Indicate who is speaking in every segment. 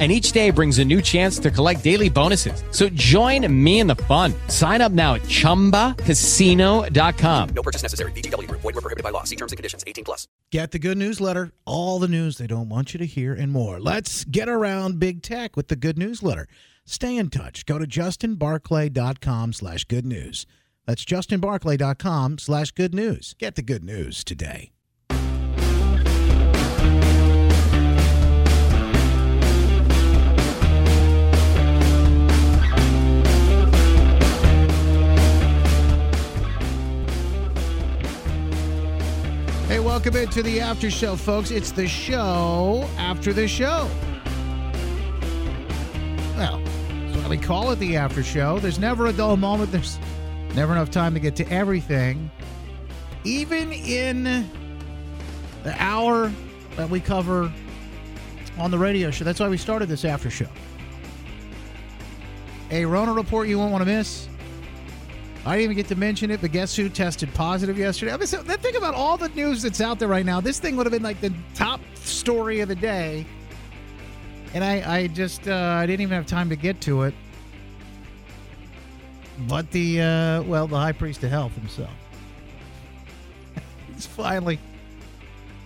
Speaker 1: and each day brings a new chance to collect daily bonuses. So join me in the fun. Sign up now at ChumbaCasino.com.
Speaker 2: No purchase necessary. VGW. Void were prohibited by law. See terms and conditions. 18 plus.
Speaker 3: Get the good newsletter. All the news they don't want you to hear and more. Let's get around big tech with the good newsletter. Stay in touch. Go to justinbarclay.com slash good news. That's justinbarclay.com slash good news. Get the good news today. Hey, welcome into the after show, folks. It's the show after the show. Well, that's why we call it the after show. There's never a dull moment. There's never enough time to get to everything. Even in the hour that we cover on the radio show. That's why we started this after show. A Rona report you won't want to miss. I didn't even get to mention it, but guess who tested positive yesterday? I mean, so think about all the news that's out there right now. This thing would have been like the top story of the day, and I, I just, uh, I didn't even have time to get to it. But the, uh, well, the high priest of health himself, he's finally,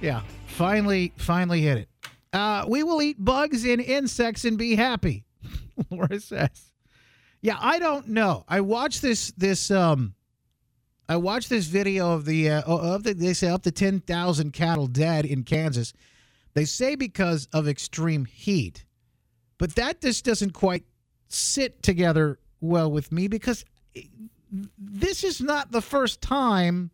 Speaker 3: yeah, finally, finally hit it. Uh, we will eat bugs and insects and be happy. Laura says. Yeah, I don't know. I watched this this um I watched this video of the uh, of the they say up to 10,000 cattle dead in Kansas. They say because of extreme heat. But that just doesn't quite sit together well with me because this is not the first time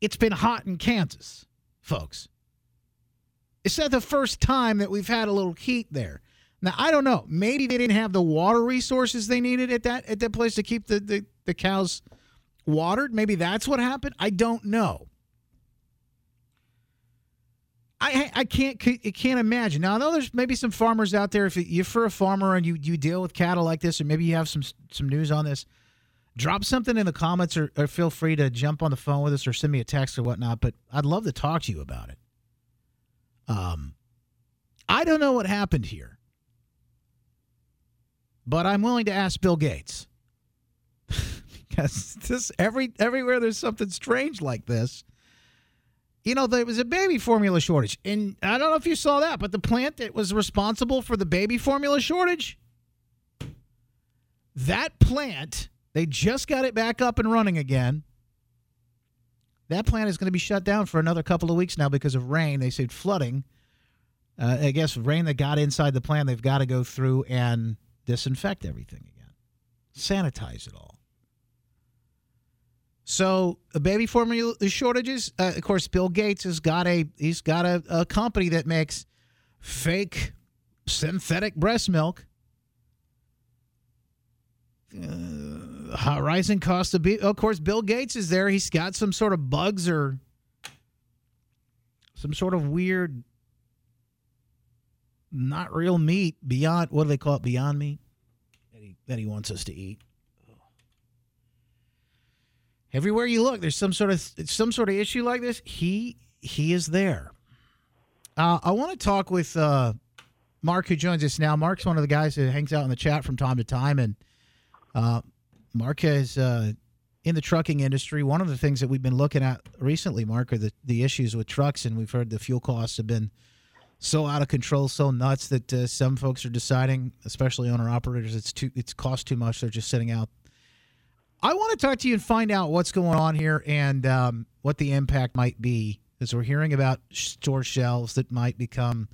Speaker 3: it's been hot in Kansas, folks. It's not the first time that we've had a little heat there. Now I don't know. Maybe they didn't have the water resources they needed at that at that place to keep the, the, the cows watered. Maybe that's what happened. I don't know. I I can't can't imagine. Now I know there's maybe some farmers out there. If you're for a farmer and you you deal with cattle like this, or maybe you have some some news on this, drop something in the comments or, or feel free to jump on the phone with us or send me a text or whatnot. But I'd love to talk to you about it. Um, I don't know what happened here but I'm willing to ask Bill Gates because this every everywhere there's something strange like this. You know, there was a baby formula shortage, and I don't know if you saw that, but the plant that was responsible for the baby formula shortage, that plant, they just got it back up and running again. That plant is going to be shut down for another couple of weeks now because of rain. They said flooding. Uh, I guess rain that got inside the plant, they've got to go through and disinfect everything again, sanitize it all. So, a baby formula shortages. Uh, of course, Bill Gates has got a he's got a, a company that makes fake synthetic breast milk. Uh, rising cost of beef. Of course, Bill Gates is there. He's got some sort of bugs or some sort of weird not real meat beyond what do they call it beyond meat that he, that he wants us to eat. Everywhere you look there's some sort of some sort of issue like this he he is there. Uh, i want to talk with uh, mark who joins us now. Mark's one of the guys who hangs out in the chat from time to time and uh, mark is uh, in the trucking industry one of the things that we've been looking at recently mark are the, the issues with trucks and we've heard the fuel costs have been so out of control, so nuts that uh, some folks are deciding, especially owner operators, it's too it's cost too much. They're just sitting out. I want to talk to you and find out what's going on here and um, what the impact might be, as we're hearing about store shelves that might become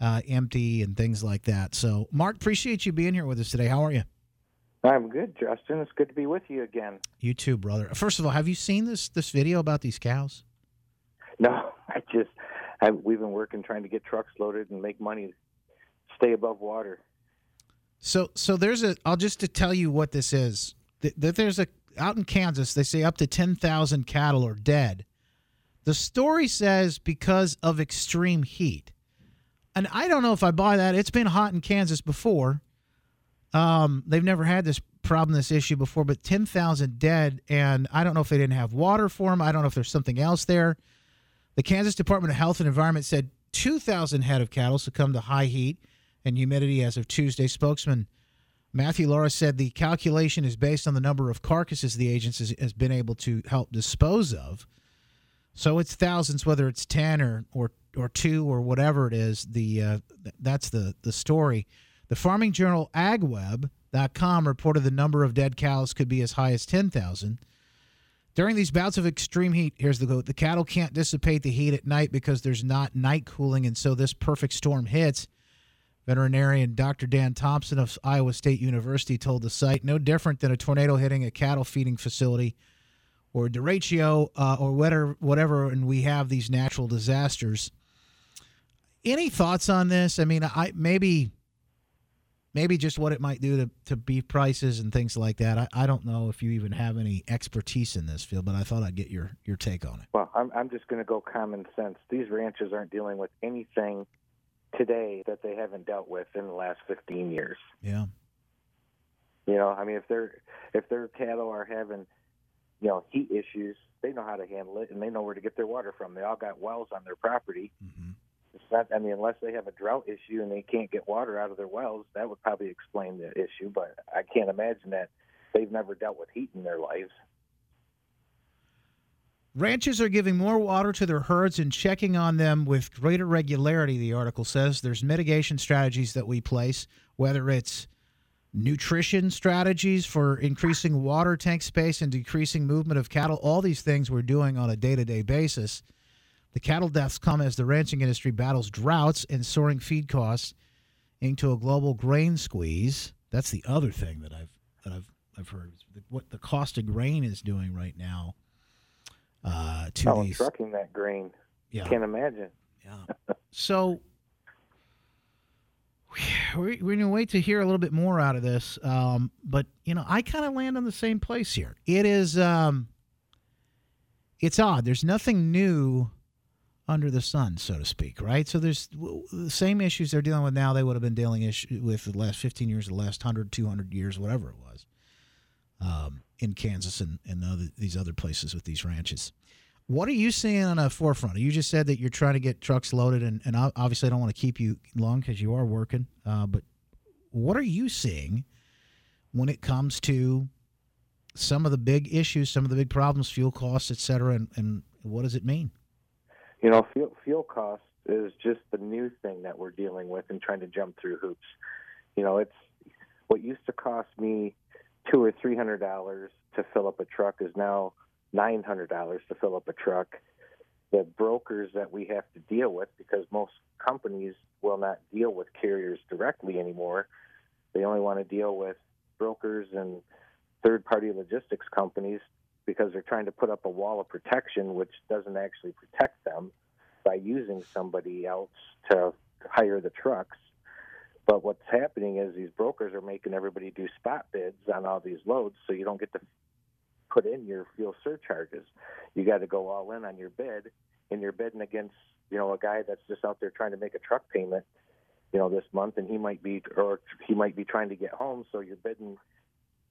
Speaker 3: uh, empty and things like that. So, Mark, appreciate you being here with us today. How are you?
Speaker 4: I'm good, Justin. It's good to be with you again.
Speaker 3: You too, brother. First of all, have you seen this this video about these cows?
Speaker 4: No, I just I, we've been working trying to get trucks loaded and make money, stay above water.
Speaker 3: So, so there's a. I'll just to tell you what this is. That there's a out in Kansas. They say up to ten thousand cattle are dead The story says because of extreme heat. And I don't know if I buy that. It's been hot in Kansas before. Um, they've never had this problem, this issue before, but 10,000 dead. And I don't know if they didn't have water for them. I don't know if there's something else there. The Kansas Department of Health and Environment said 2,000 head of cattle succumbed to high heat and humidity as of Tuesday. Spokesman Matthew Lara said the calculation is based on the number of carcasses the agency has been able to help dispose of. So it's thousands, whether it's 10 or, or, or two or whatever it is. The uh, That's the, the story. The farming journal agweb.com reported the number of dead cows could be as high as 10,000. During these bouts of extreme heat, here's the goat. The cattle can't dissipate the heat at night because there's not night cooling, and so this perfect storm hits. Veterinarian Dr. Dan Thomson of Iowa State University told the site no different than a tornado hitting a cattle feeding facility or derecho uh, or whatever, whatever, and we have these natural disasters. Any thoughts on this? I mean, I maybe maybe just what it might do to, to beef prices and things like that. I, I don't know if you even have any expertise in this field, but I thought I'd get your, your take on it.
Speaker 4: Well, I'm, I'm just going to go common sense. These ranches aren't dealing with anything today that they haven't dealt with in the last 15 years.
Speaker 3: Yeah.
Speaker 4: You know, I mean, if their if their cattle are having, you know, heat issues, they know how to handle it and they know where to get their water from. They all got wells on their property.
Speaker 3: Mm-hmm.
Speaker 4: I mean, unless they have a drought issue and they can't get water out of their wells, that would probably explain the issue. But I can't imagine that they've never dealt with heat in their lives.
Speaker 3: Ranches are giving more water to their herds and checking on them with greater regularity, the article says. There's mitigation strategies that we place, whether it's nutrition strategies for increasing water tank space and decreasing movement of cattle, all these things we're doing on a day to day basis. The cattle deaths come as the ranching industry battles droughts and soaring feed costs into a global grain squeeze. That's the other thing that I've that I've I've heard. What the cost of grain is doing right now uh, to
Speaker 4: oh,
Speaker 3: these.
Speaker 4: trucking that grain.
Speaker 3: Yeah.
Speaker 4: Can't imagine.
Speaker 3: Yeah. so we, we're going to wait to hear a little bit more out of this. Um, but, you know, I kind of land on the same place here. It is, um, it's odd. There's nothing new under the sun, so to speak, right? So there's the same issues they're dealing with now they would have been dealing with the last 15 years, the last 100, 200 years, whatever it was, um, in Kansas and, and other, these other places with these ranches. What are you seeing on a forefront? You just said that you're trying to get trucks loaded, and, and obviously I don't want to keep you long because you are working. Uh, but what are you seeing when it comes to some of the big issues, some of the big problems, fuel costs, et cetera, and, and what does it mean?
Speaker 4: You know, fuel, fuel cost is just the new thing that we're dealing with and trying to jump through hoops. You know, it's what used to cost me two or three hundred dollars to fill up a truck is now nine hundred dollars to fill up a truck. The brokers that we have to deal with, because most companies will not deal with carriers directly anymore, they only want to deal with brokers and third-party logistics companies because they're trying to put up a wall of protection, which doesn't actually protect them by using somebody else to hire the trucks. But what's happening is these brokers are making everybody do spot bids on all these loads, so you don't get to put in your fuel surcharges. You got to go all in on your bid, and you're bidding against you know a guy that's just out there trying to make a truck payment, you know, this month, and he might be or he might be trying to get home, so you're bidding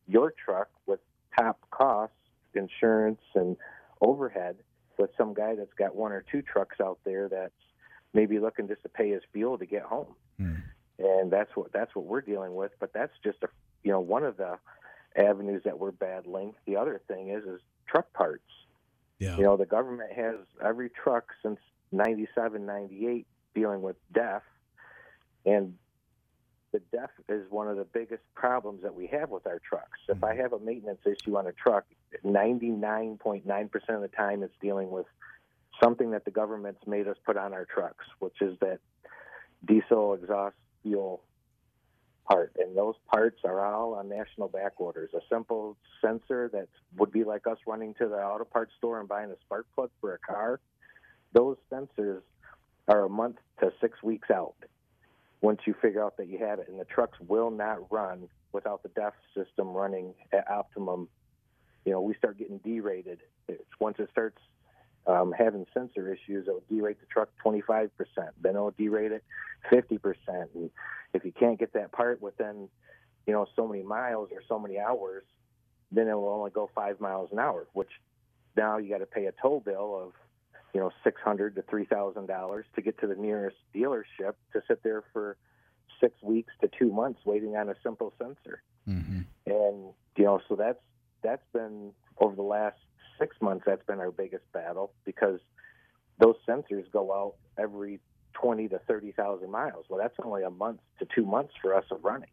Speaker 4: your truck with top costs, insurance, and overhead with some guy that's got one or two trucks out there that's maybe looking just to pay his fuel to get home.
Speaker 3: Hmm.
Speaker 4: And that's what that's what we're dealing with. But that's just a you know one of the avenues that we're battling. The other thing is is truck parts.
Speaker 3: Yeah.
Speaker 4: You know, the government has every truck since 97, 98 dealing with DEF, and the DEF is one of the biggest problems that we have with our trucks. If I mm-hmm. have a maintenance issue on a truck, 99.9% of the time it's dealing with something that the government's made us put on our trucks, which is that diesel exhaust fuel part. And those parts are all on national back orders. A simple sensor that would be like us running to the auto parts store and buying a spark plug for a car, those sensors are a month to six weeks out once you figure out that you have it. And the trucks will not run without the DEF system running at optimum. You know, we start getting derated. It's once it starts um, having sensor issues, it'll derate the truck 25%. Then it will derate it 50%. And if you can't get that part within, you know, so many miles or so many hours, then it will only go five miles an hour, which now you got to pay a toll bill of, you know, six hundred to three thousand dollars to get to the nearest dealership to sit there for six weeks to two months waiting on a simple sensor.
Speaker 3: Mm-hmm.
Speaker 4: And you know, so that's that's been over the last six months. That's been our biggest battle because those sensors go out every twenty to thirty thousand miles. Well, that's only a month to two months for us of running,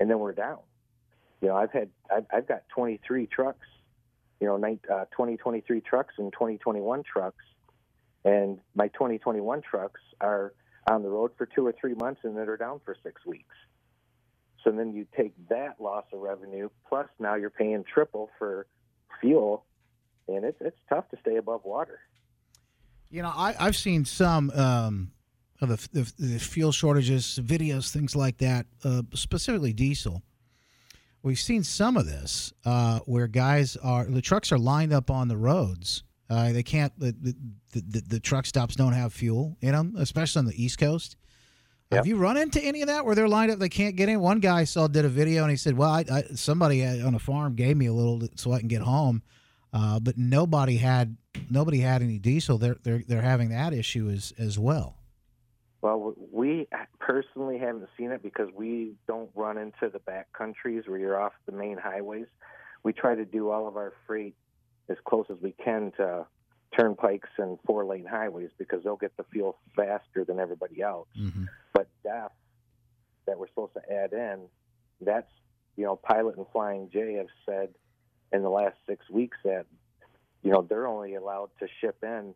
Speaker 4: and then we're down. You know, I've had I've, I've got twenty three trucks. You know, nine, uh, 2023 trucks and 2021 trucks, and my 2021 trucks are on the road for two or three months and then are down for six weeks. So then you take that loss of revenue, plus now you're paying triple for fuel, and it's it's tough to stay above water.
Speaker 3: You know, I, I've seen some um, of the, the, the fuel shortages, videos, things like that, uh, specifically diesel. We've seen some of this uh, where guys are the trucks are lined up on the roads. Uh, they can't the, the, the the truck stops don't have fuel in them, especially on the East Coast. Have you run into any of that where they're lined up? They can't get in. One guy I saw did a video and he said, "Well, I, I, somebody on a farm gave me a little so I can get home, uh, but nobody had nobody had any diesel. They're they're they're having that issue as as well."
Speaker 4: Well, we personally haven't seen it because we don't run into the back countries where you're off the main highways. We try to do all of our freight as close as we can to turnpikes and four lane highways because they'll get the fuel faster than everybody else.
Speaker 3: Mm-hmm.
Speaker 4: But DEF that we're supposed to add in, that's, you know, Pilot and Flying J have said in the last six weeks that, you know, they're only allowed to ship in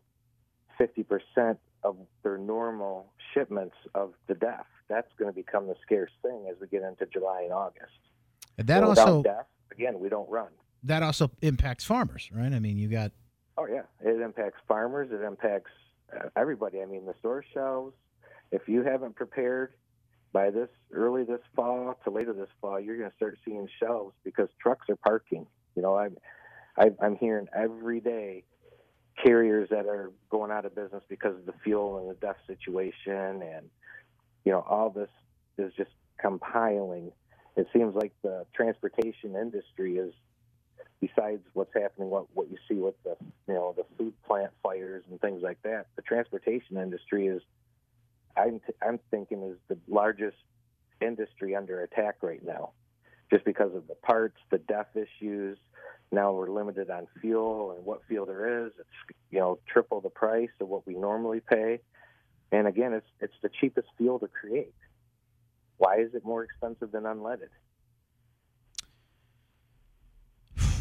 Speaker 4: 50% of their normal shipments of the DEF. That's going to become the scarce thing as we get into July and August.
Speaker 3: And that
Speaker 4: So
Speaker 3: also
Speaker 4: again, we don't run.
Speaker 3: That also impacts farmers, right? I mean, you got
Speaker 4: Oh yeah, it impacts farmers. It impacts uh, everybody. I mean, the store shelves. If you haven't prepared by this early this fall to later this fall, you're going to start seeing shelves because trucks are parking. You know, I'm I'm hearing every day carriers that are going out of business because of the fuel and the DEF situation, and you know, all this is just compiling. It seems like the transportation industry is besides what's happening, what what you see with the you know the food plant fires and things like that, the transportation industry is, I'm t- I'm thinking is the largest industry under attack right now, just because of the parts, the DEF issues. Now we're limited on fuel and what fuel there is. It's you know triple the price of what we normally pay, and again, it's it's the cheapest fuel to create. Why is it more expensive than unleaded?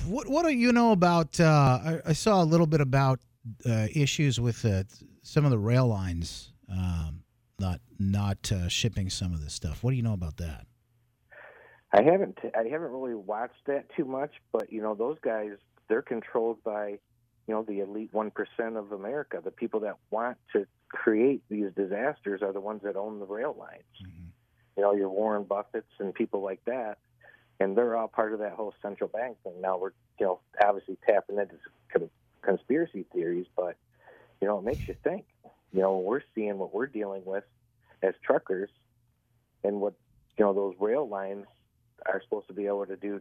Speaker 3: What What do you know about? Uh, I, I saw a little bit about uh, issues with uh, some of the rail lines um, not not uh, shipping some of this stuff. What do you know about that?
Speaker 4: I haven't I haven't really watched that too much, but you know those guys they're controlled by you know the elite one percent of America. The people that want to create these disasters are the ones that own the rail lines. You know your Warren Buffetts and people like that, and they're all part of that whole central bank thing. Now we're you know obviously tapping into con- conspiracy theories, but you know it makes you think. You know we're seeing what we're dealing with as truckers, and what you know those rail lines are supposed to be able to do,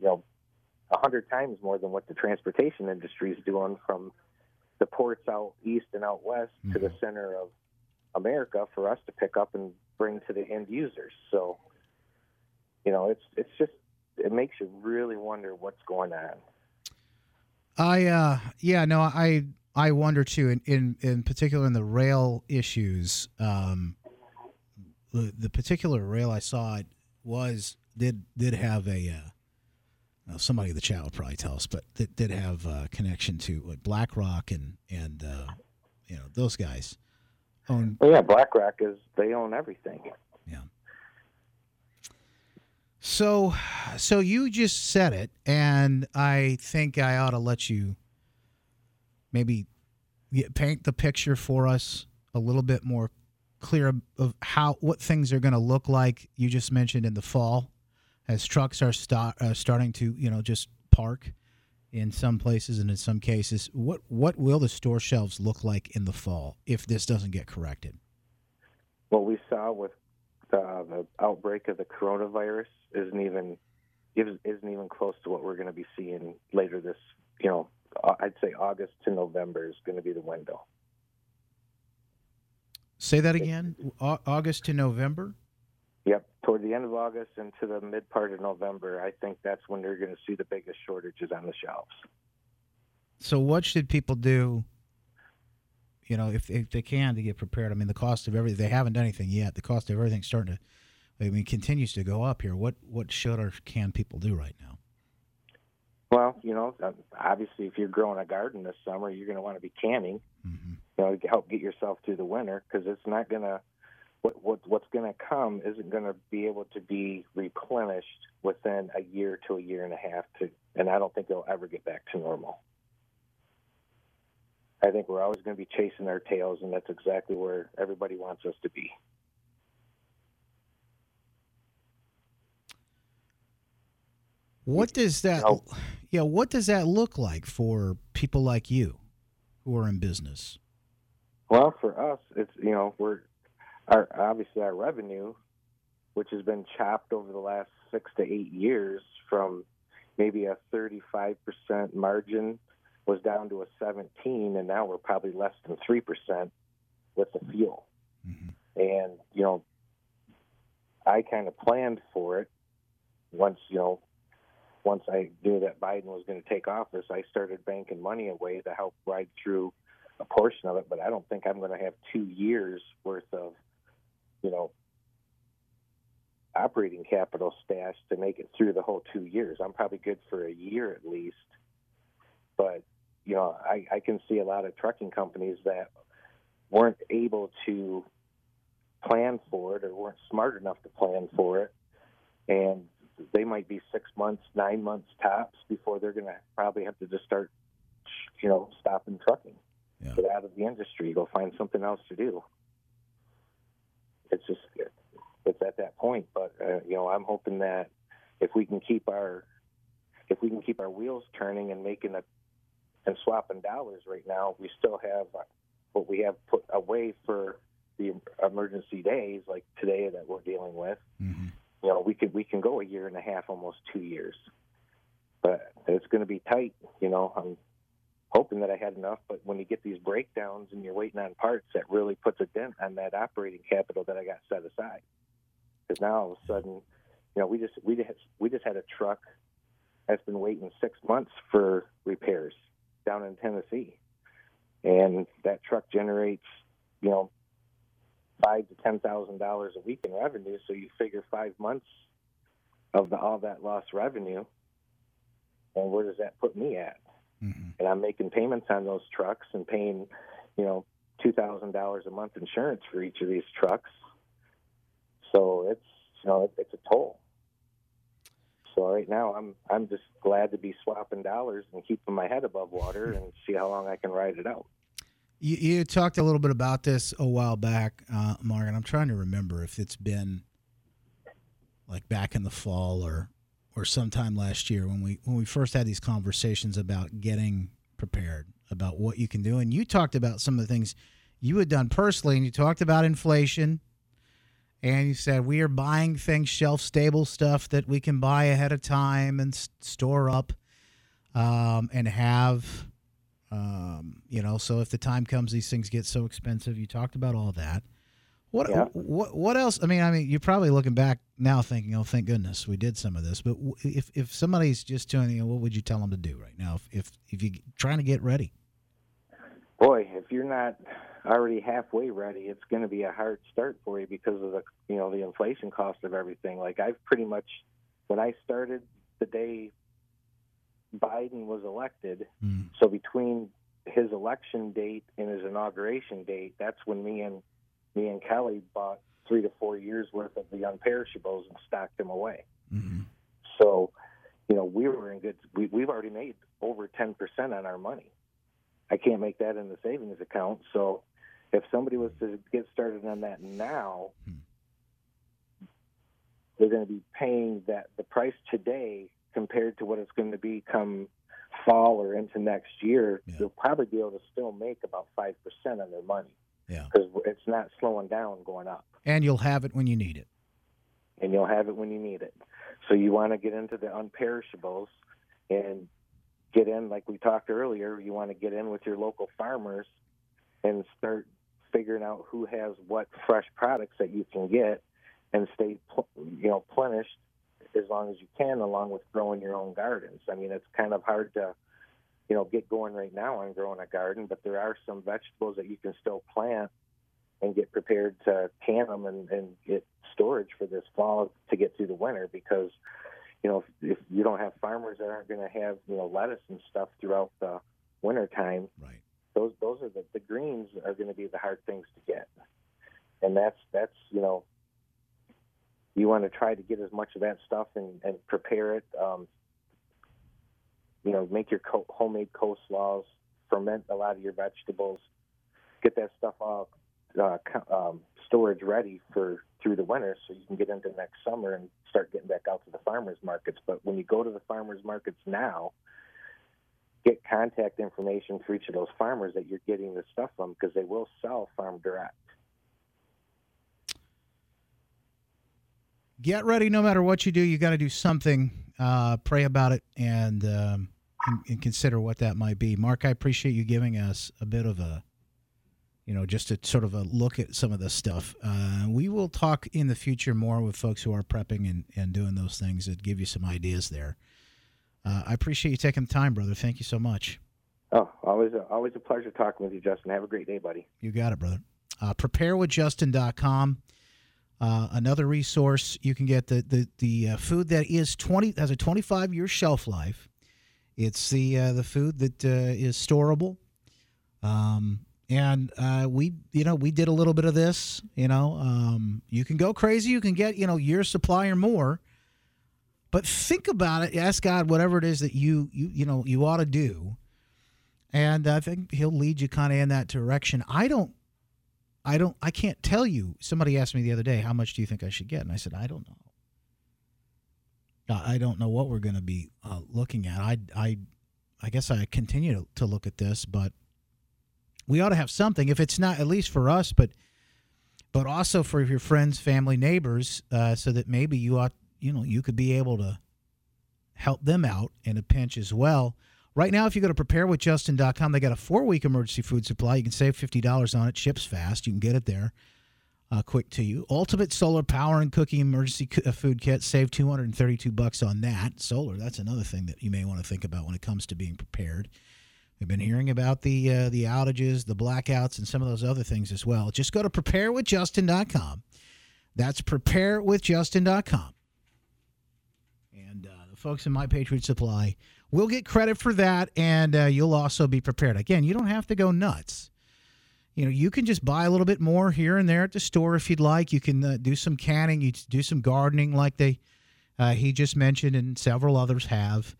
Speaker 4: you know, a hundred times more than what the transportation industry is doing from the ports out east and out west to the mm-hmm. center of America for us to pick up and bring to the end users. So, you know, it's it's just it makes you really wonder what's going on.
Speaker 3: I uh, yeah no I I wonder too in in, in particular in the rail issues. Um, the, the particular rail I saw it was did did have a uh, well, somebody in the chat will probably tell us, but did, did have a connection to what, BlackRock and and uh, you know those guys own
Speaker 4: Well, yeah, BlackRock is they own everything.
Speaker 3: yeah. So, so you just said it, and I think I ought to let you maybe paint the picture for us a little bit more clear of how what things are going to look like. You just mentioned in the fall, as trucks are sta- uh, starting to you know just park in some places and in some cases. What what will the store shelves look like in the fall if this doesn't get corrected?
Speaker 4: What we saw with uh, the outbreak of the coronavirus isn't even isn't even close to what we're going to be seeing later this. You know, I'd say August to November is going to be the window.
Speaker 3: Say that again. August to November.
Speaker 4: Yep, toward the end of August into the mid part of November, I think that's when they're going to see the biggest shortages on the shelves.
Speaker 3: So, what should people do? You know, if, if they can to get prepared. I mean, the cost of everything, they haven't done anything yet. The cost of everything's starting to, I mean, continues to go up here. What what should or can people do right now?
Speaker 4: Well, you know, uh, obviously, if you're growing a garden this summer, you're going to want to be canning,
Speaker 3: Mm-hmm.
Speaker 4: you know, to help get yourself through the winter because it's not going to, what, what what's going to come isn't going to be able to be replenished within a year to a year and a half. To, and I don't think it'll ever get back to normal. I think we're always going to be chasing our tails, and that's exactly where everybody wants us to be.
Speaker 3: What does that?
Speaker 4: No.
Speaker 3: Yeah, what does that look like for people like you, who are in business?
Speaker 4: Well, for us, it's you know we're our obviously our revenue, which has been chopped over the last six to eight years from maybe a 35% margin was down to a 17, and now we're probably less than three percent with the fuel.
Speaker 3: Mhm.
Speaker 4: And you know, I kind of planned for it once you know once I knew that Biden was going to take office, I started banking money away to help ride through a portion of it. But I don't think I'm going to have two years worth of, you know, operating capital stashed to make it through the whole two years. I'm probably good for a year at least. But you know, I, I can see a lot of trucking companies that weren't able to plan for it or weren't smart enough to plan for it, and they might be six months, nine months tops before they're going to probably have to just start, you know, stopping trucking,
Speaker 3: Yeah.
Speaker 4: get out of the industry, go find something else to do. It's just it's at that point, but uh, you know, I'm hoping that if we can keep our if we can keep our wheels turning and making a and swapping dollars right now, we still have what we have put away for the emergency days like today that we're dealing with
Speaker 3: Mhm.
Speaker 4: you know, we could we can go a year and a half, almost two years, but it's going to be tight. You know, I'm hoping that I had enough, but when you get these breakdowns and you're waiting on parts, that really puts a dent on that operating capital that I got set aside. Because now all of a sudden, you know, we just we just we just had a truck that's been waiting six months for repairs down in Tennessee, and that truck generates, you know, five to ten thousand dollars a week in revenue. So you figure five months of the, all that lost revenue, and where does that put me at?
Speaker 3: Mhm.
Speaker 4: And I'm making payments on those trucks and paying, you know, two thousand dollars a month insurance for each of these trucks. So it's you know it's a toll. So right now I'm I'm just glad to be swapping dollars and keeping my head above water and see how long I can ride it out.
Speaker 3: You, you talked a little bit about this a while back, uh, Mark, and I'm trying to remember if it's been like back in the fall or or sometime last year when we when we first had these conversations about getting prepared about what you can do, and you talked about some of the things you had done personally, and you talked about inflation, and you said we are buying things shelf stable stuff that we can buy ahead of time and s- store up, um, and have. Um, you know, so if the time comes, these things get so expensive. You talked about all that. What
Speaker 4: Yeah.
Speaker 3: what what else? I mean, I mean, you're probably looking back now, thinking, "Oh, thank goodness we did some of this." But if if somebody's just doing, you know, what would you tell them to do right now? If if if you're trying to get ready,
Speaker 4: boy, if you're not already halfway ready, it's going to be a hard start for you because of the you know the inflation cost of everything. Like I've pretty much when I started the day Biden was elected,
Speaker 3: Mm.
Speaker 4: so between his election date and his inauguration date, that's when me and me and Kelly bought three to four years worth of the unperishables and stocked them away.
Speaker 3: hmm
Speaker 4: So, you know, we were in good. We, we've already made over ten percent on our money. I can't make that in the savings account. So, if somebody was to get started on that now,
Speaker 3: Hmm.
Speaker 4: they're going to be paying that the price today compared to what it's going to be come fall or into next year,
Speaker 3: Yeah.
Speaker 4: you'll probably be able to still make about five percent on their money
Speaker 3: Yeah.
Speaker 4: because it's not slowing down, going up,
Speaker 3: And you'll have it when you need it.
Speaker 4: and you'll have it when you need it. So you want to get into the unperishables and get in, like we talked earlier. You want to get in with your local farmers and start figuring out who has what fresh products that you can get and stay, you know, plenished as long as you can, along with growing your own gardens. I mean, it's kind of hard to, you know, get going right now on growing a garden, but there are some vegetables that you can still plant and get prepared to can them and, and get storage for this fall to get through the winter because you know if, if you don't have farmers that aren't going to have you know lettuce and stuff throughout the winter time
Speaker 3: Right.
Speaker 4: those those are the the greens are going to be the hard things to get and that's that's you know you want to try to get as much of that stuff and, and prepare it um, you know make your co- homemade coleslaws ferment a lot of your vegetables get that stuff all uh, um, storage ready for through the winter so you can get into next summer and start getting back out to the farmers markets but when you go to the farmers markets now get contact information for each of those farmers that you're getting the stuff from because they will sell farm direct
Speaker 3: Get ready no matter what you do. You got to do something. Uh, pray about it and, um, and and consider what that might be. Mark, I appreciate you giving us a bit of a, you know, just to sort of a look at some of this stuff. Uh, we will talk in the future more with folks who are prepping and, and doing those things that give you some ideas there. Uh, I appreciate you taking the time, brother. Thank you so much.
Speaker 4: oh always a, always a pleasure talking with you justin have a great day buddy
Speaker 3: You got it, brother. Uh, preparewithjustin.com. Uh, another resource you can get the the the uh, food that is twenty has a twenty five year shelf life. It's the uh, the food that uh, is storable, um, and uh, we you know we did a little bit of this. You know, um, you can go crazy. You can get you know year supply or more, but think about it. Ask God whatever it is that you you you know you ought to do, and I think He'll lead you kind of in that direction. I don't I don't. I can't tell you. Somebody asked me the other day, "How much do you think I should get?" And I said, "I don't know. I I don't know what we're going to be uh, looking at. I I I guess I continue to, to look at this, but we ought to have something. If it's not at least for us, but but also for your friends, family, neighbors, uh, so that maybe you ought you know you could be able to help them out in a pinch as well. Right now, if you go to preparewithjustin.com, they got a four week emergency food supply. You can save $50 on it. Ships fast. You can get it there uh, quick to you. Ultimate Solar Power and Cooking Emergency uh, Food Kit. Save 232 bucks on that. Solar, that's another thing that you may want to think about when it comes to being prepared. We've been hearing about the uh, the outages, the blackouts, and some of those other things as well. Just go to preparewithjustin.com. That's preparewithjustin.com. And uh, the folks in My Patriot Supply will get credit for that, and uh, you'll also be prepared. Again, you don't have to go nuts. You know, you can just buy a little bit more here and there at the store if you'd like. You can uh, do some canning, you do some gardening, like they uh, he just mentioned, and several others have.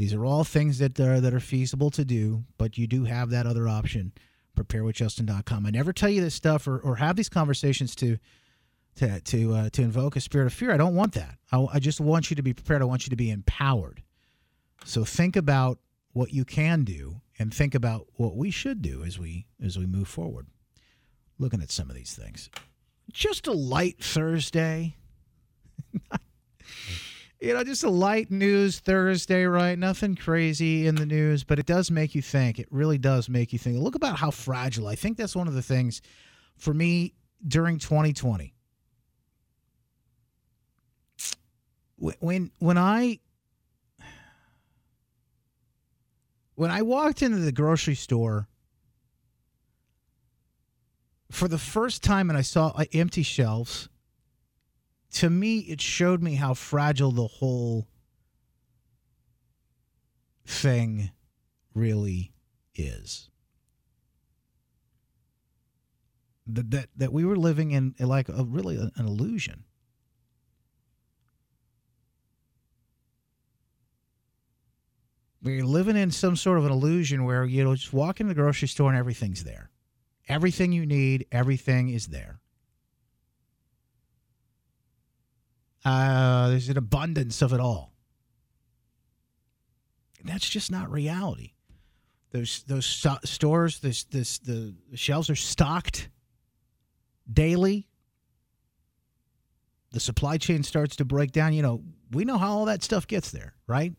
Speaker 3: These are all things that are, that are feasible to do, but you do have that other option. Preparewithjustin.com. I never tell you this stuff or, or have these conversations to to to uh, to invoke a spirit of fear. I don't want that. I, I just want you to be prepared. I want you to be empowered. So think about what you can do, and think about what we should do as we as we move forward. Looking at some of these things, just a light Thursday. you know, just a light news Thursday, right? Nothing crazy in the news, but it does make you think. It really does make you think. Look about how fragile. I think that's one of the things for me during 2020. When when I when I walked into the grocery store for the first time and I saw uh, empty shelves, to me, it showed me how fragile the whole thing really is. That, that, that we were living in like a really an illusion. We're living in some sort of an illusion where you know just walk in the grocery store and everything's there. Everything you need, everything is there. Uh, there's an abundance of it all. That's just not reality. Those those sto- stores, this this the shelves are stocked daily. The supply chain starts to break down. You know, we know how all that stuff gets there, right?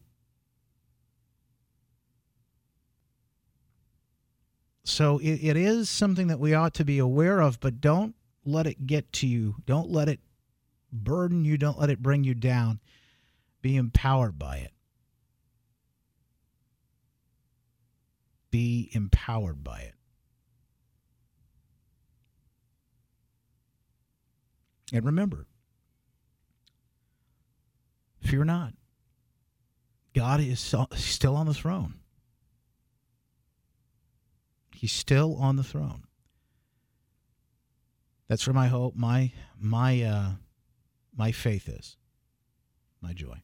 Speaker 3: So it, it is something that we ought to be aware of, but don't let it get to you. Don't let it burden you. Don't let it bring you down. Be empowered by it. Be empowered by it. And remember, fear not. God is still on the throne. He's still on the throne. That's where my hope, my my uh, my faith is, my joy.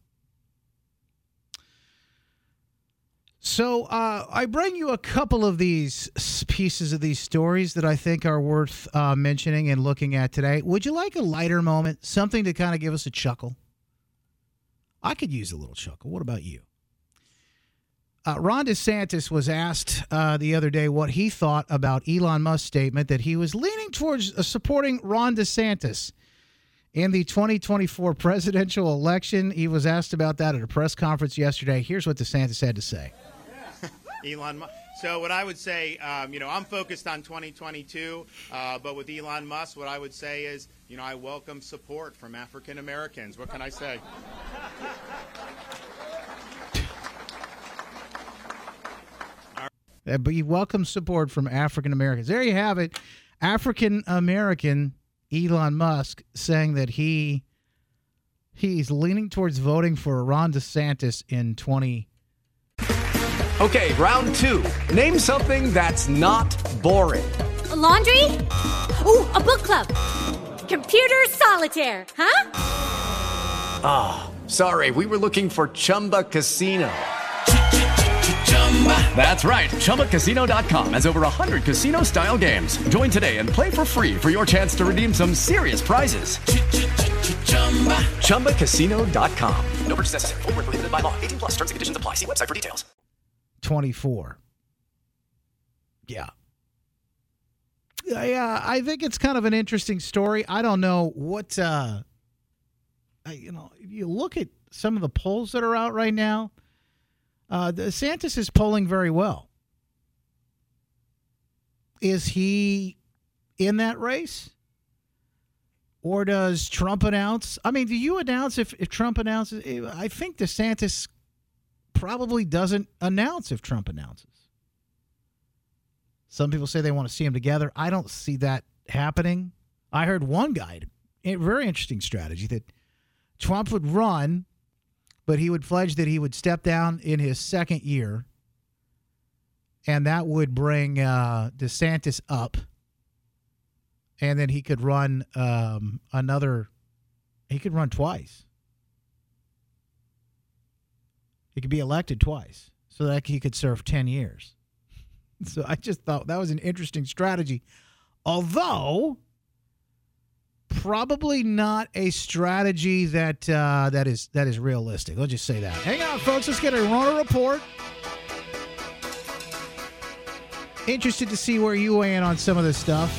Speaker 3: So uh, I bring you a couple of these pieces of these stories that I think are worth uh, mentioning and looking at today. Would you like a lighter moment, something to kind of give us a chuckle? I could use a little chuckle. What about you? Uh, Ron DeSantis was asked uh, the other day what he thought about Elon Musk's statement that he was leaning towards uh, supporting Ron DeSantis in the 2024 presidential election. He was asked about that at a press conference yesterday. Here's what DeSantis had to say.
Speaker 5: Elon Musk. So what I would say, um, you know, I'm focused on 2022, uh, but with Elon Musk, what I would say is, you know, I welcome support from African Americans. What can I say?
Speaker 3: Uh, but you welcome support from African Americans. There you have it. African American Elon Musk saying that he he's leaning towards voting for Ron DeSantis in 20
Speaker 6: Okay, round two. Name something that's not boring.
Speaker 7: A laundry? Ooh, a book club. Computer solitaire, huh?
Speaker 6: Ah, sorry, we were looking for Chumba Casino. That's right. ChumbaCasino.com has over 100 casino style games. Join today and play for free for your chance to redeem some serious prizes. ChumbaCasino.com.
Speaker 2: No purchase necessary. Void where prohibited by law. 18 plus terms and conditions apply. See website for details.
Speaker 3: 24. Yeah. Yeah, I think it's kind of an interesting story. I don't know what uh I, you know, if you look at some of the polls that are out right now, uh DeSantis is polling very well. Is he in that race? Or does Trump announce? I mean, do you announce if, if Trump announces? I think DeSantis probably doesn't announce if Trump announces. Some people say they want to see them together. I don't see that happening. I heard one guy, a very interesting strategy, that Trump would run, but he would pledge that he would step down in his second year, and that would bring uh, DeSantis up, and then he could run um, another. He could run twice. He could be elected twice, so that he could serve ten years. So I just thought that was an interesting strategy, although probably not a strategy that uh, that is that is realistic. Let's just say that. Hang on, folks. Let's get a runner report. Interested to see where you weigh in on some of this stuff.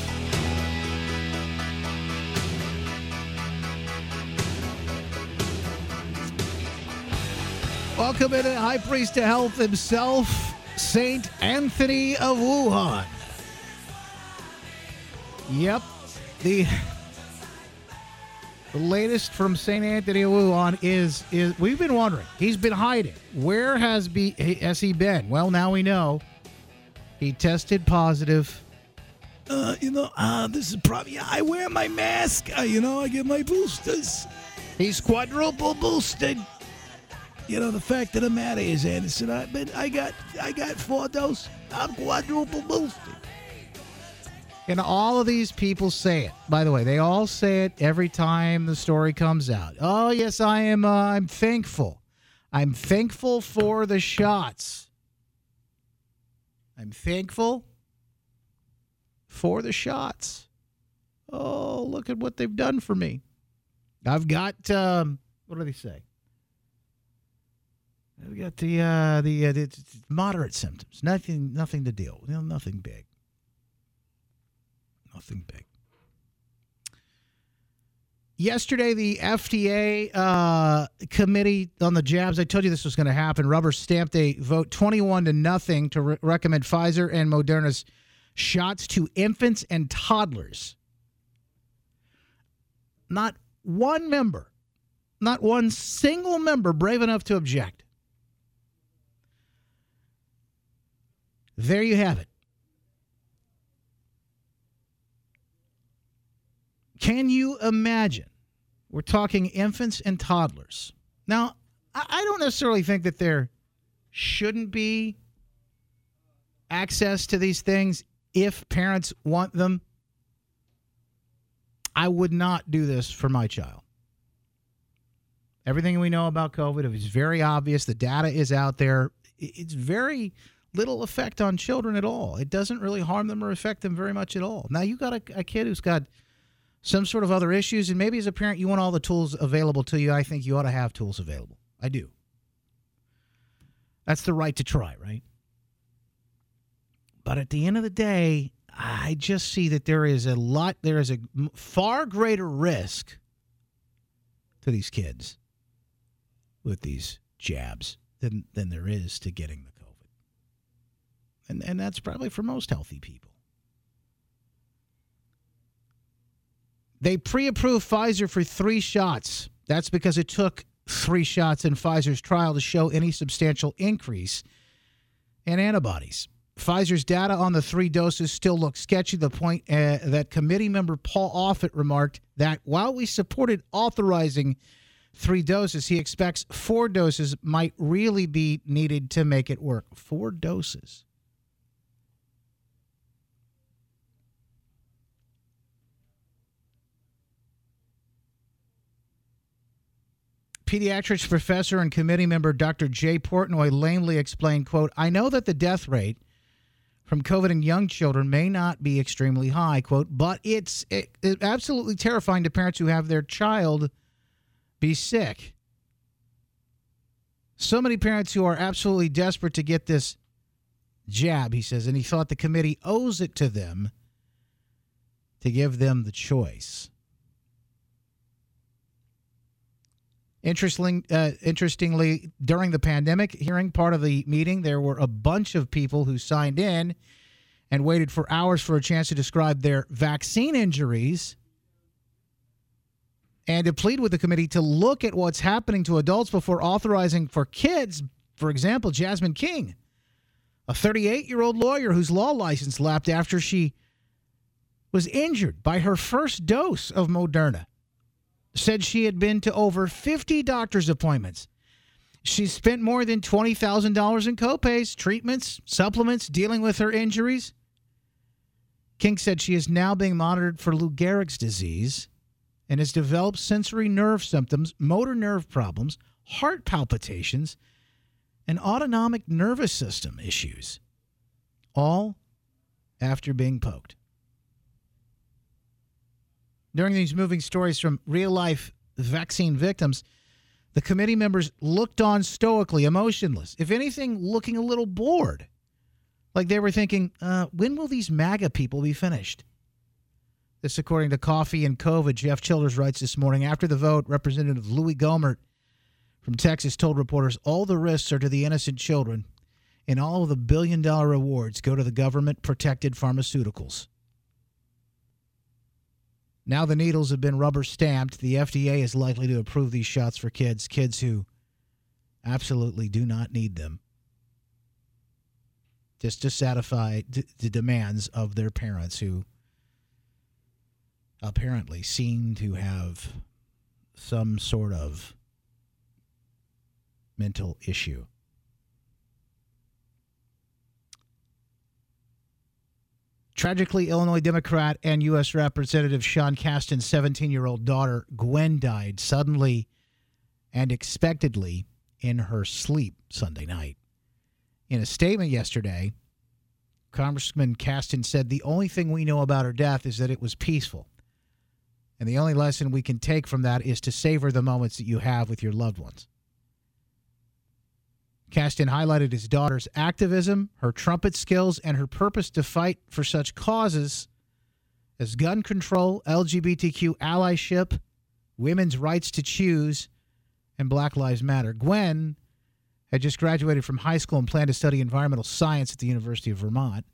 Speaker 3: Welcome in, High Priest of Health himself, Saint Anthony of Wuhan. Yep, the the latest from Saint Anthony Wuhan is is we've been wondering. He's been hiding. Where has be has he been? Well, now we know. He tested positive. Uh, you know, uh, this is probably I wear my mask. Uh, you know, I get my boosters. He's quadruple boosted. You know, the fact of the matter is, Anderson, I but I got I got four doses. I'm quadruple boosted. And all of these people say it. By the way, they all say it every time the story comes out. Oh yes, I am. Uh, I'm thankful. I'm thankful for the shots. I'm thankful for the shots. Oh, look at what they've done for me. I've got um, what do they say? I've got the uh, the, uh, the moderate symptoms. Nothing, nothing to deal. with. You know, nothing big. Nothing big. Yesterday, the FDA uh, committee on the jabs. I told you this was going to happen. Rubber stamped a vote, twenty-one to nothing, to re- recommend Pfizer and Moderna's shots to infants and toddlers. Not one member, not one single member brave enough to object. There you have it. Can you imagine? We're talking infants and toddlers. Now, I don't necessarily think that there shouldn't be access to these things if parents want them. I would not do this for my child. Everything we know about COVID is very obvious. The data is out there. It's very little effect on children at all. It doesn't really harm them or affect them very much at all. Now, you got a, a kid who's got some sort of other issues, and maybe as a parent, you want all the tools available to you. I think you ought to have tools available. I do. That's the right to try, right? But at the end of the day, I just see that there is a lot, there is a far greater risk to these kids with these jabs than, than there is to getting the COVID. And, and that's probably for most healthy people. They pre approved Pfizer for three shots. That's because it took three shots in Pfizer's trial to show any substantial increase in antibodies. Pfizer's data on the three doses still looks sketchy. The point uh, that committee member Paul Offit remarked that while we supported authorizing three doses, he expects four doses might really be needed to make it work. Four doses. Pediatrics professor and committee member Dr. Jay Portnoy lamely explained, quote, I know that the death rate from COVID in young children may not be extremely high, quote, but it's it, it absolutely terrifying to parents who have their child be sick. So many parents who are absolutely desperate to get this jab, he says, and he thought the committee owes it to them to give them the choice. Interesting, uh, interestingly, during the pandemic hearing part of the meeting, there were a bunch of people who signed in and waited for hours for a chance to describe their vaccine injuries and to plead with the committee to look at what's happening to adults before authorizing for kids. For example, Jasmine King, a 38 year old lawyer whose law license lapsed after she was injured by her first dose of Moderna said she had been to over 50 doctor's appointments. She spent more than $20,000 in copays, treatments, supplements, dealing with her injuries. King said she is now being monitored for Lou Gehrig's disease and has developed sensory nerve symptoms, motor nerve problems, heart palpitations, and autonomic nervous system issues, all after being poked. During these moving stories from real life vaccine victims, the committee members looked on stoically, emotionless, if anything, looking a little bored. Like they were thinking, uh, when will these MAGA people be finished? This, according to Coffee and COVID, Jeff Childers writes this morning. After the vote, Representative Louis Gohmert from Texas told reporters all the risks are to the innocent children, and all of the billion dollar rewards go to the government protected pharmaceuticals. Now the needles have been rubber stamped. The FDA is likely to approve these shots for kids, kids who absolutely do not need them, just to satisfy d- the demands of their parents who apparently seem to have some sort of mental issue. Tragically, Illinois Democrat and U.S. Representative Sean Casten's 17 year old daughter, Gwen, died suddenly and expectedly in her sleep Sunday night. In a statement yesterday, Congressman Casten said the only thing we know about her death is that it was peaceful. And the only lesson we can take from that is to savor the moments that you have with your loved ones. Casten highlighted his daughter's activism, her trumpet skills, and her purpose to fight for such causes as gun control, LGBTQ allyship, women's rights to choose, and Black Lives Matter. Gwen had just graduated from high school and planned to study environmental science at the University of Vermont.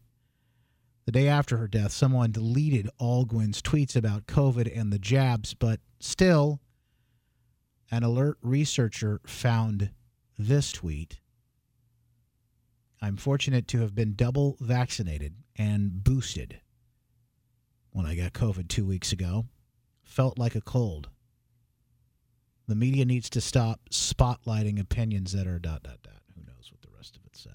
Speaker 3: The day after her death, someone deleted all Gwen's tweets about COVID and the jabs, but still, an alert researcher found this tweet. I'm fortunate to have been double vaccinated and boosted when I got COVID two weeks ago. Felt like a cold. The media needs to stop spotlighting opinions that are dot, dot, dot. Who knows what the rest of it said.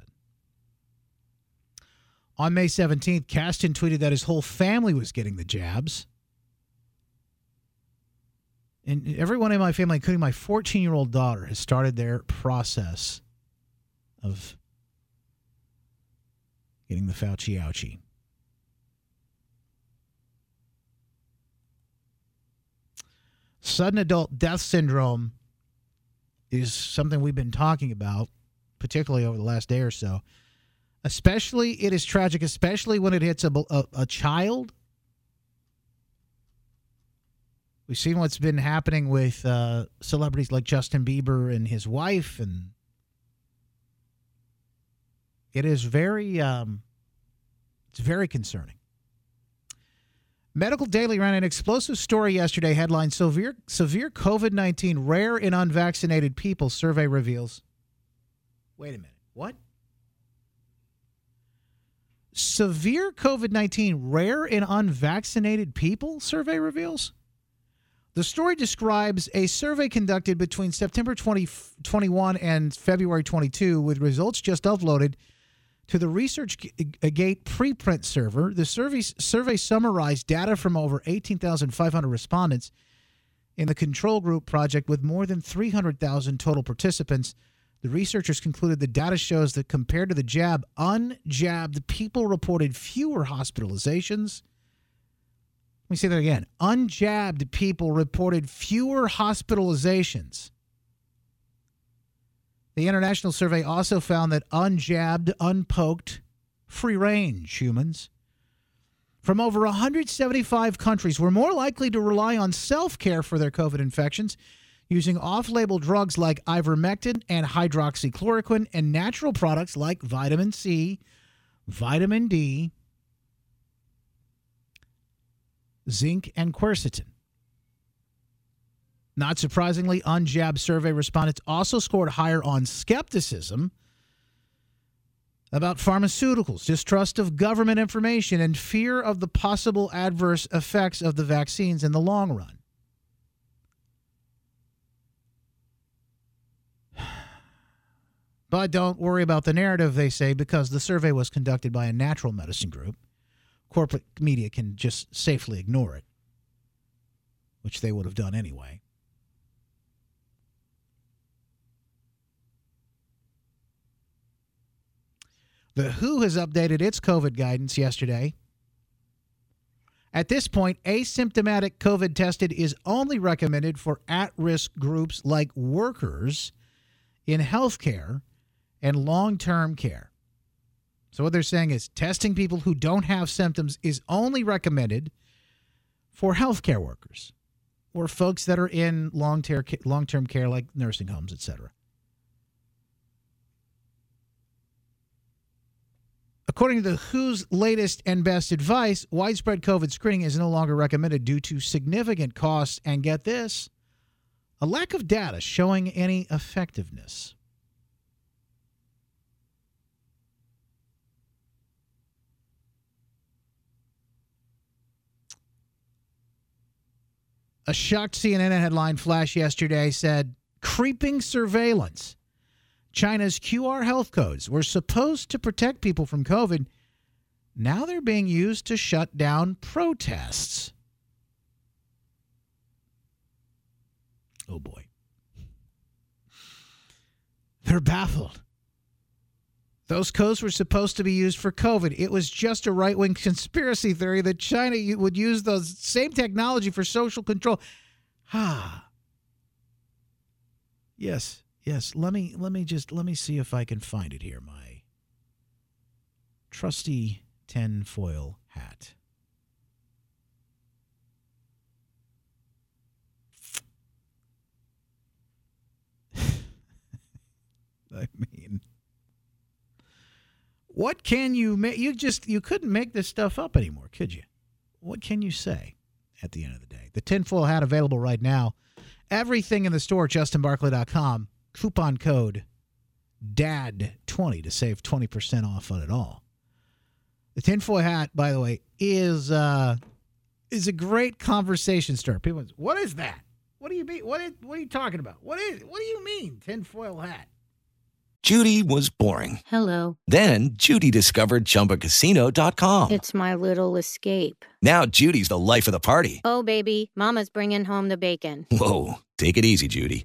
Speaker 3: On May 17th, Casten tweeted that his whole family was getting the jabs. And everyone in my family, including my 14 year old daughter, has started their process of getting the Fauci ouchie. Sudden adult death syndrome is something we've been talking about, particularly over the last day or so. Especially, it is tragic, especially when it hits a, a, a child. We've seen what's been happening with uh, celebrities like Justin Bieber and his wife, and it is very, um, it's very concerning. Medical Daily ran an explosive story yesterday. Headline: Severe severe COVID nineteen rare in unvaccinated people. Survey reveals. Wait a minute. What? Severe COVID nineteen rare in unvaccinated people. Survey reveals. The story describes a survey conducted between September 2021 and February 22 with results just uploaded to the ResearchGate uh, preprint server. The survey, survey summarized data from over 18,500 respondents in the control group project with more than 300,000 total participants. The researchers concluded the data shows that compared to the jab, unjabbed people reported fewer hospitalizations. Let me say that again. Unjabbed people reported fewer hospitalizations the international survey also found that unjabbed, unpoked, free range humans from over 175 countries were more likely to rely on self care for their COVID infections using off label drugs like ivermectin and hydroxychloroquine and natural products like vitamin C, vitamin D, zinc, and quercetin. Not surprisingly, unjabbed survey respondents also scored higher on skepticism about pharmaceuticals, distrust of government information, and fear of the possible adverse effects of the vaccines in the long run. But don't worry about the narrative, they say, because the survey was conducted by a natural medicine group. Corporate media can just safely ignore it, which they would have done anyway. The WHO has updated its COVID guidance yesterday. At this point, asymptomatic COVID tested is only recommended for at risk groups like workers in healthcare and long term care. So, what they're saying is testing people who don't have symptoms is only recommended for healthcare workers or folks that are in long term care like nursing homes, etc. According to the WHO's latest and best advice, widespread COVID screening is no longer recommended due to significant costs and get this, a lack of data showing any effectiveness. A shocked CNN headline flash yesterday said creeping surveillance China's QR health codes were supposed to protect people from COVID. Now they're being used to shut down protests. Oh boy. They're baffled. Those codes were supposed to be used for COVID. It was just a right wing conspiracy theory that China would use the same technology for social control. Ah. yes, Yes, let me let me just let me see if I can find it here. My trusty tinfoil hat. I mean, what can you make? You just you couldn't make this stuff up anymore, could you? What can you say at the end of the day? The tinfoil hat available right now. Everything in the store, justinbarclay.com. Coupon code DAD20 to save 20% off on it all. The tinfoil hat, by the way, is uh, is a great conversation starter. People, what is that? What do you mean? What is, what are you talking about? What is? What do you mean tinfoil hat?
Speaker 8: Judy was boring.
Speaker 9: Hello.
Speaker 8: Then Judy discovered ChumbaCasino.com.
Speaker 9: It's my little escape.
Speaker 8: Now Judy's the life of the party.
Speaker 9: Oh, baby, Mama's bringing home the bacon.
Speaker 8: Whoa, take it easy, Judy.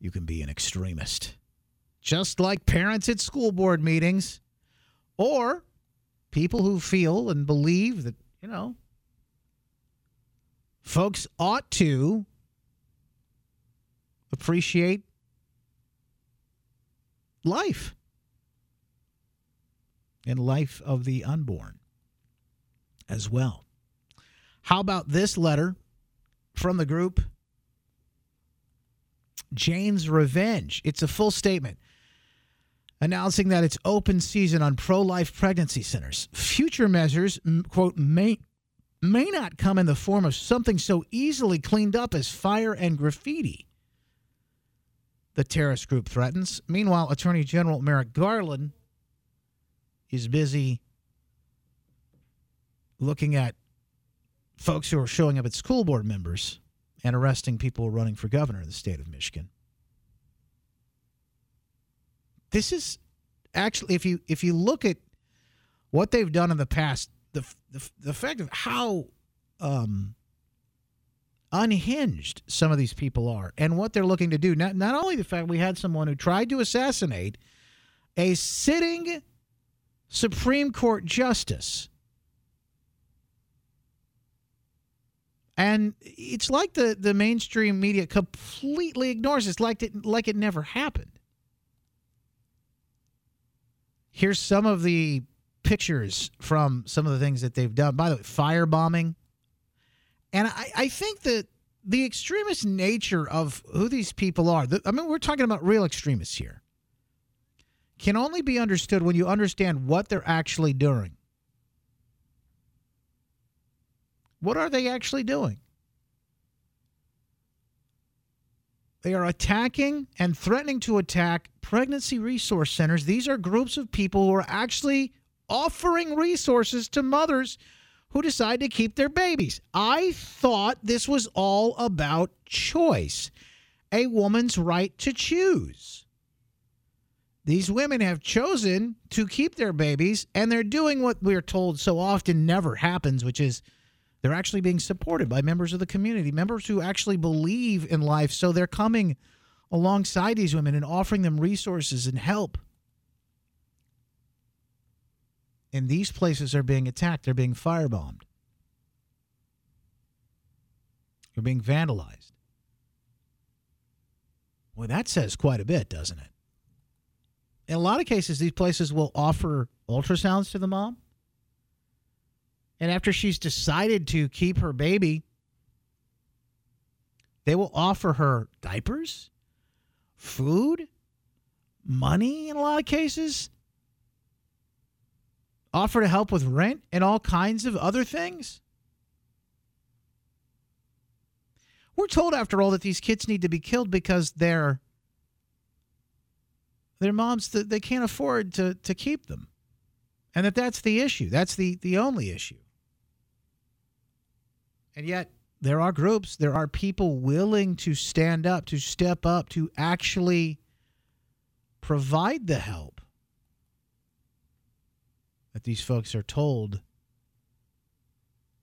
Speaker 3: You can be an extremist, just like parents at school board meetings, or people who feel and believe that, you know, folks ought to appreciate life and life of the unborn as well. How about this letter from the group Jane's Revenge? It's a full statement announcing that it's open season on pro life pregnancy centers. Future measures, quote, may, may not come in the form of something so easily cleaned up as fire and graffiti the terrorist group threatens. Meanwhile, Attorney General Merrick Garland is busy looking at folks who are showing up at school board members and arresting people running for governor in the state of Michigan. This is actually if you if you look at what they've done in the past, the the, the fact of how um, unhinged some of these people are and what they're looking to do. Not, not only the fact we had someone who tried to assassinate a sitting Supreme Court justice. And it's like the, the mainstream media completely ignores it. It's like it, like it never happened. Here's some of the pictures from some of the things that they've done. By the way, firebombing and I, I think that the extremist nature of who these people are, the, I mean, we're talking about real extremists here, can only be understood when you understand what they're actually doing. What are they actually doing? They are attacking and threatening to attack pregnancy resource centers. These are groups of people who are actually offering resources to mothers who decide to keep their babies. I thought this was all about choice, a woman's right to choose. These women have chosen to keep their babies, and they're doing what we're told so often never happens, which is they're actually being supported by members of the community, members who actually believe in life. So they're coming alongside these women and offering them resources and help. and these places are being attacked. They're being firebombed. They're being vandalized. Well, that says quite a bit, doesn't it? In a lot of cases, these places will offer ultrasounds to the mom. And after she's decided to keep her baby, they will offer her diapers, food, money in a lot of cases offer to help with rent and all kinds of other things? We're told, after all, that these kids need to be killed because their their moms they can't afford to to keep them, and that that's the issue. That's the the only issue. And yet, there are groups, there are people willing to stand up, to step up, to actually provide the help that these folks are told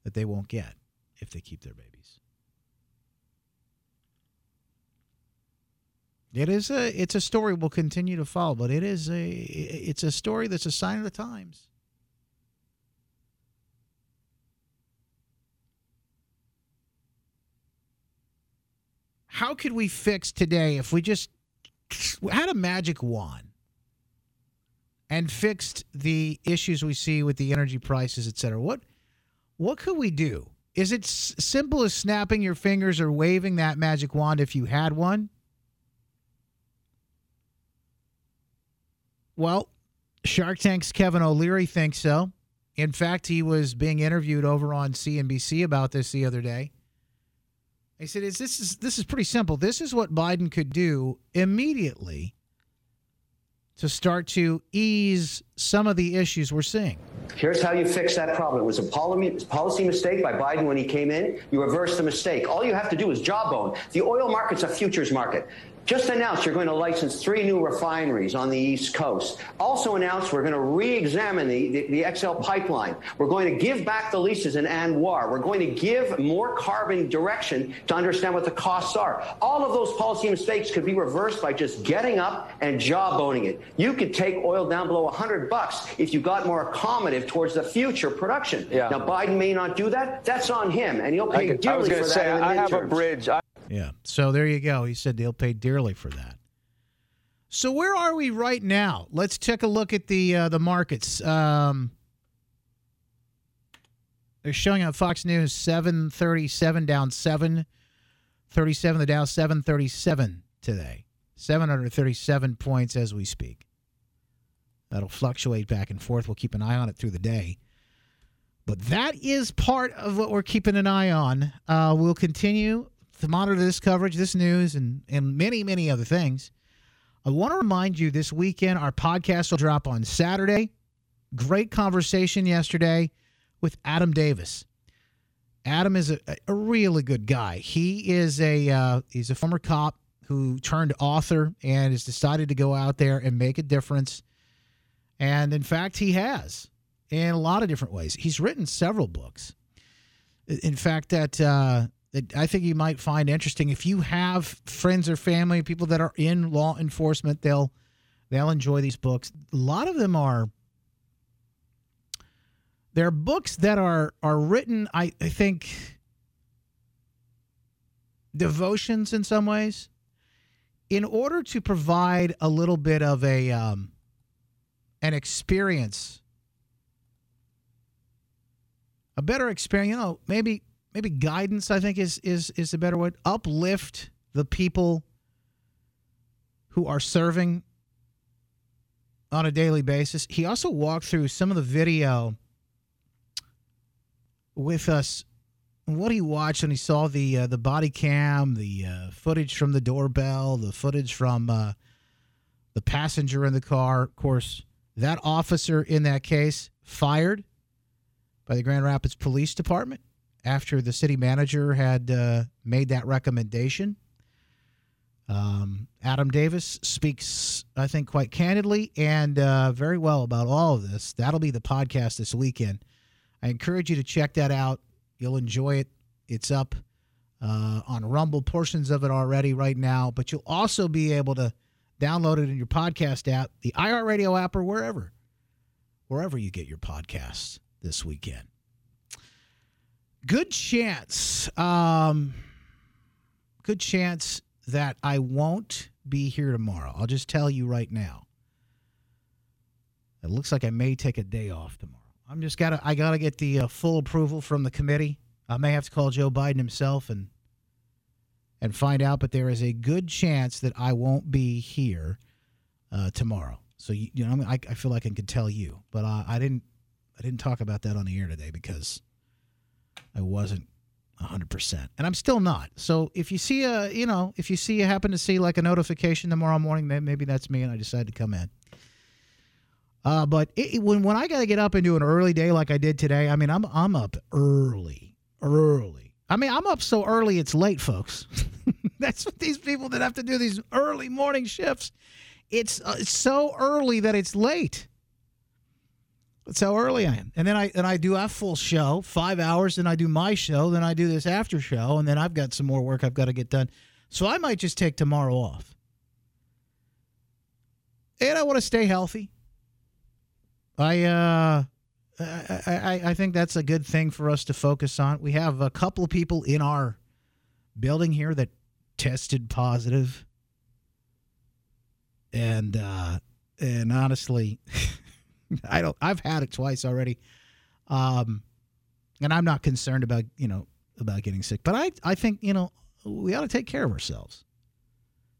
Speaker 3: that they won't get if they keep their babies. It is a it's a story we'll continue to follow, but it is a it's a story that's a sign of the times. How could we fix today if we just had a magic wand and fixed the issues we see with the energy prices, et cetera? What what could we do? Is it s- simple as snapping your fingers or waving that magic wand if you had one? Well, Shark Tank's Kevin O'Leary thinks so. In fact, he was being interviewed over on CNBC about this the other day. He said, "Is this is this is pretty simple. This is what Biden could do immediately to start to ease some of the issues we're seeing."
Speaker 10: Here's how you fix that problem. It was a policy mistake by Biden when he came in. You reverse the mistake. All you have to do is jawbone. The oil market's a futures market. Just announced you're going to license three new refineries on the East Coast. Also announced we're going to re-examine the, the, the XL pipeline. We're going to give back the leases in ANWR. We're going to give more carbon direction to understand what the costs are. All of those policy mistakes could be reversed by just getting up and jawboning it. You could take oil down below 100 bucks if you got more accommodative towards the future production.
Speaker 11: Yeah.
Speaker 10: Now, Biden may not do that. That's on him, and he'll
Speaker 11: I,
Speaker 10: pay
Speaker 11: could- I was
Speaker 10: dearly
Speaker 11: going
Speaker 10: for
Speaker 11: to
Speaker 10: that
Speaker 11: say, I have a bridge. I,
Speaker 3: Yeah. So there you go. He said they'll pay dearly for that. So where are we right now? Let's take a look at the uh, the markets. Um, they're showing on Fox News 737 down 737 the Dow 737 today. 737 points as we speak. That'll fluctuate back and forth. We'll keep an eye on it through the day. But that is part of what we're keeping an eye on. Uh, we'll continue to monitor this coverage, this news, and, and many, many other things. I want to remind you this weekend, our podcast will drop on Saturday. Great conversation yesterday with Adam Davis. Adam is a, a really good guy. He is a uh, he's a former cop who turned author and has decided to go out there and make a difference. And in fact, he has in a lot of different ways. He's written several books. In fact, that uh, that I think you might find interesting. If you have friends or family, people that are in law enforcement, they'll they'll enjoy these books. A lot of them are they're books that are are written. I, I think devotions in some ways, in order to provide a little bit of a um, an experience a better experience. You know, maybe maybe guidance. I think is is is a better word. Uplift the people who are serving on a daily basis. He also walked through some of the video with us. What he watched when he saw the uh, the body cam, the uh, footage from the doorbell, the footage from uh, the passenger in the car. Of course, that officer in that case fired by the Grand Rapids Police Department after the city manager had uh, made that recommendation. Um, Adam Davis speaks, I think, quite candidly and uh, very well about all of this. That'll be the podcast this weekend. I encourage you to check that out. You'll enjoy it. It's up uh, on Rumble, portions of it already right now, but you'll also be able to download it in your podcast app, the iHeartRadio app, or wherever, wherever you get your podcasts this weekend. Good chance, um, good chance that I won't be here tomorrow. I'll just tell you right now. It looks like I may take a day off tomorrow. I'm just gotta I gotta get the uh, full approval from the committee. I may have to call Joe Biden himself and and find out, but there is a good chance that I won't be here uh, tomorrow. So you, you know, I, I feel like I can tell you, but uh, I didn't I didn't talk about that on the air today because I wasn't 100%. And I'm still not. So if you see a, you know, if you see, you happen to see like a notification tomorrow morning, then maybe that's me and I decided to come in. Uh, but it, when when I got to get up and do an early day like I did today, I mean, I'm I'm up early, early. I mean, I'm up so early it's late, folks. That's what these people that have to do these early morning shifts. It's, uh, it's so early that it's late. That's how early I am. And then I and I do a full show, five hours, then I do my show, then I do this after show, and then I've got some more work I've got to get done. So I might just take tomorrow off. And I want to stay healthy. I uh I, I, I think that's a good thing for us to focus on. We have a couple of people in our building here that tested positive. And uh and honestly I don't. I've had it twice already, um, and I'm not concerned about you know about getting sick. But I I think you know we ought to take care of ourselves.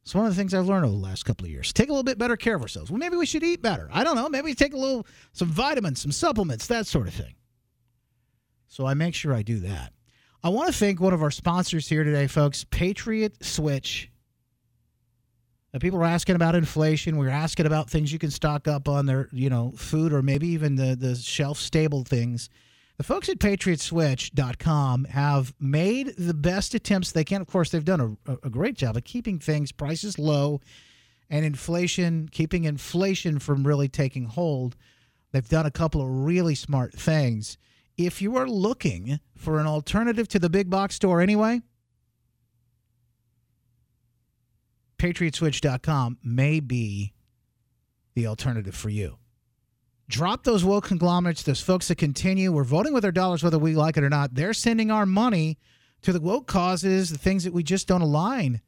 Speaker 3: It's one of the things I've learned over the last couple of years. Take a little bit better care of ourselves. Well, maybe we should eat better. I don't know. Maybe take a little some vitamins, some supplements, that sort of thing. So I make sure I do that. I want to thank one of our sponsors here today, folks, Patriot Switch. People are asking about inflation. We're asking about things you can stock up on their, you know, food or maybe even the the shelf stable things. The folks at patriotswitch.com have made the best attempts they can. Of course, they've done a, a great job of keeping things prices low and inflation, keeping inflation from really taking hold. They've done a couple of really smart things. If you are looking for an alternative to the big box store anyway, patriotswitch.com may be the alternative for you. Drop those woke conglomerates, those folks that continue. We're voting with our dollars whether we like it or not. They're sending our money to the woke causes, the things that we just don't align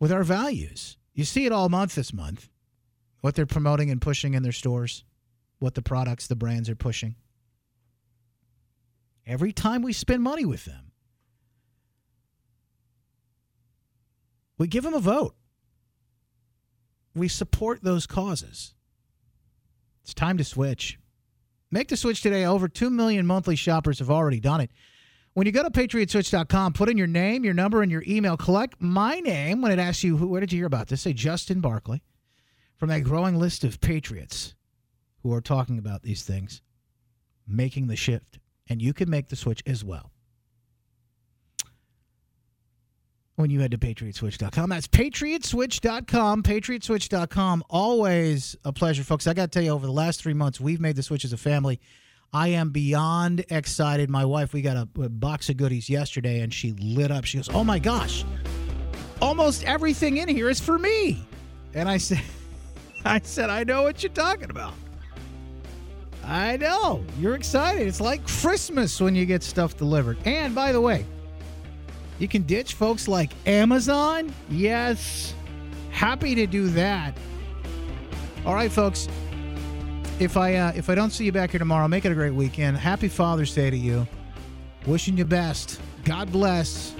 Speaker 3: with our values. You see it all month this month, what they're promoting and pushing in their stores, what the products, the brands are pushing. Every time we spend money with them, we give them a vote. We support those causes. It's time to switch. Make the switch today. Over 2 million monthly shoppers have already done it. When you go to patriotswitch.com, put in your name, your number, and your email. Collect my name when it asks you, where did you hear about this? Say Justin Barclay from that growing list of patriots who are talking about these things, making the shift. And you can make the switch as well. When you head to patriotswitch.com. That's patriotswitch.com, patriotswitch.com. Always a pleasure, folks. I got to tell you, over the last three months, we've made the switch as a family. I am beyond excited. My wife, we got a, a box of goodies yesterday, and she lit up. She goes, Oh my gosh, almost everything in here is for me. And I said, I said, I know what you're talking about. I know. You're excited. It's like Christmas when you get stuff delivered. And by the way, you can ditch folks like Amazon. Yes. Happy to do that. All right, folks. If I uh, if I don't see you back here tomorrow, make it a great weekend. Happy Father's Day to you. Wishing you best. God bless.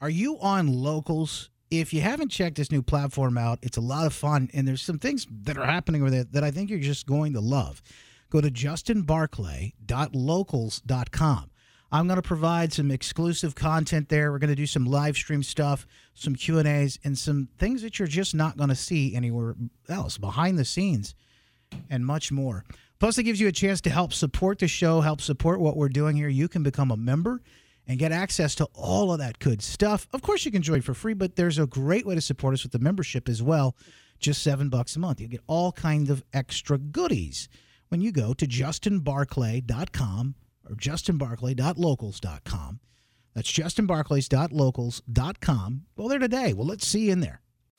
Speaker 3: Are you on locals? If you haven't checked this new platform out, it's a lot of fun, and there's some things that are happening with it that I think you're just going to love. Go to justinbarclay.locals.com. I'm going to provide some exclusive content there. We're going to do some live stream stuff, some Q and A's, and some things that you're just not going to see anywhere else, behind the scenes, and much more. Plus, it gives you a chance to help support the show, help support what we're doing here. You can become a member and get access to all of that good stuff. Of course, you can join for free, but there's a great way to support us with the membership as well. Just seven bucks a month. You get all kinds of extra goodies when you go to justinbarclay.com or justinbarclay.locals.com. That's justinbarclays.locals.com. Go there today. Well, let's see you in there.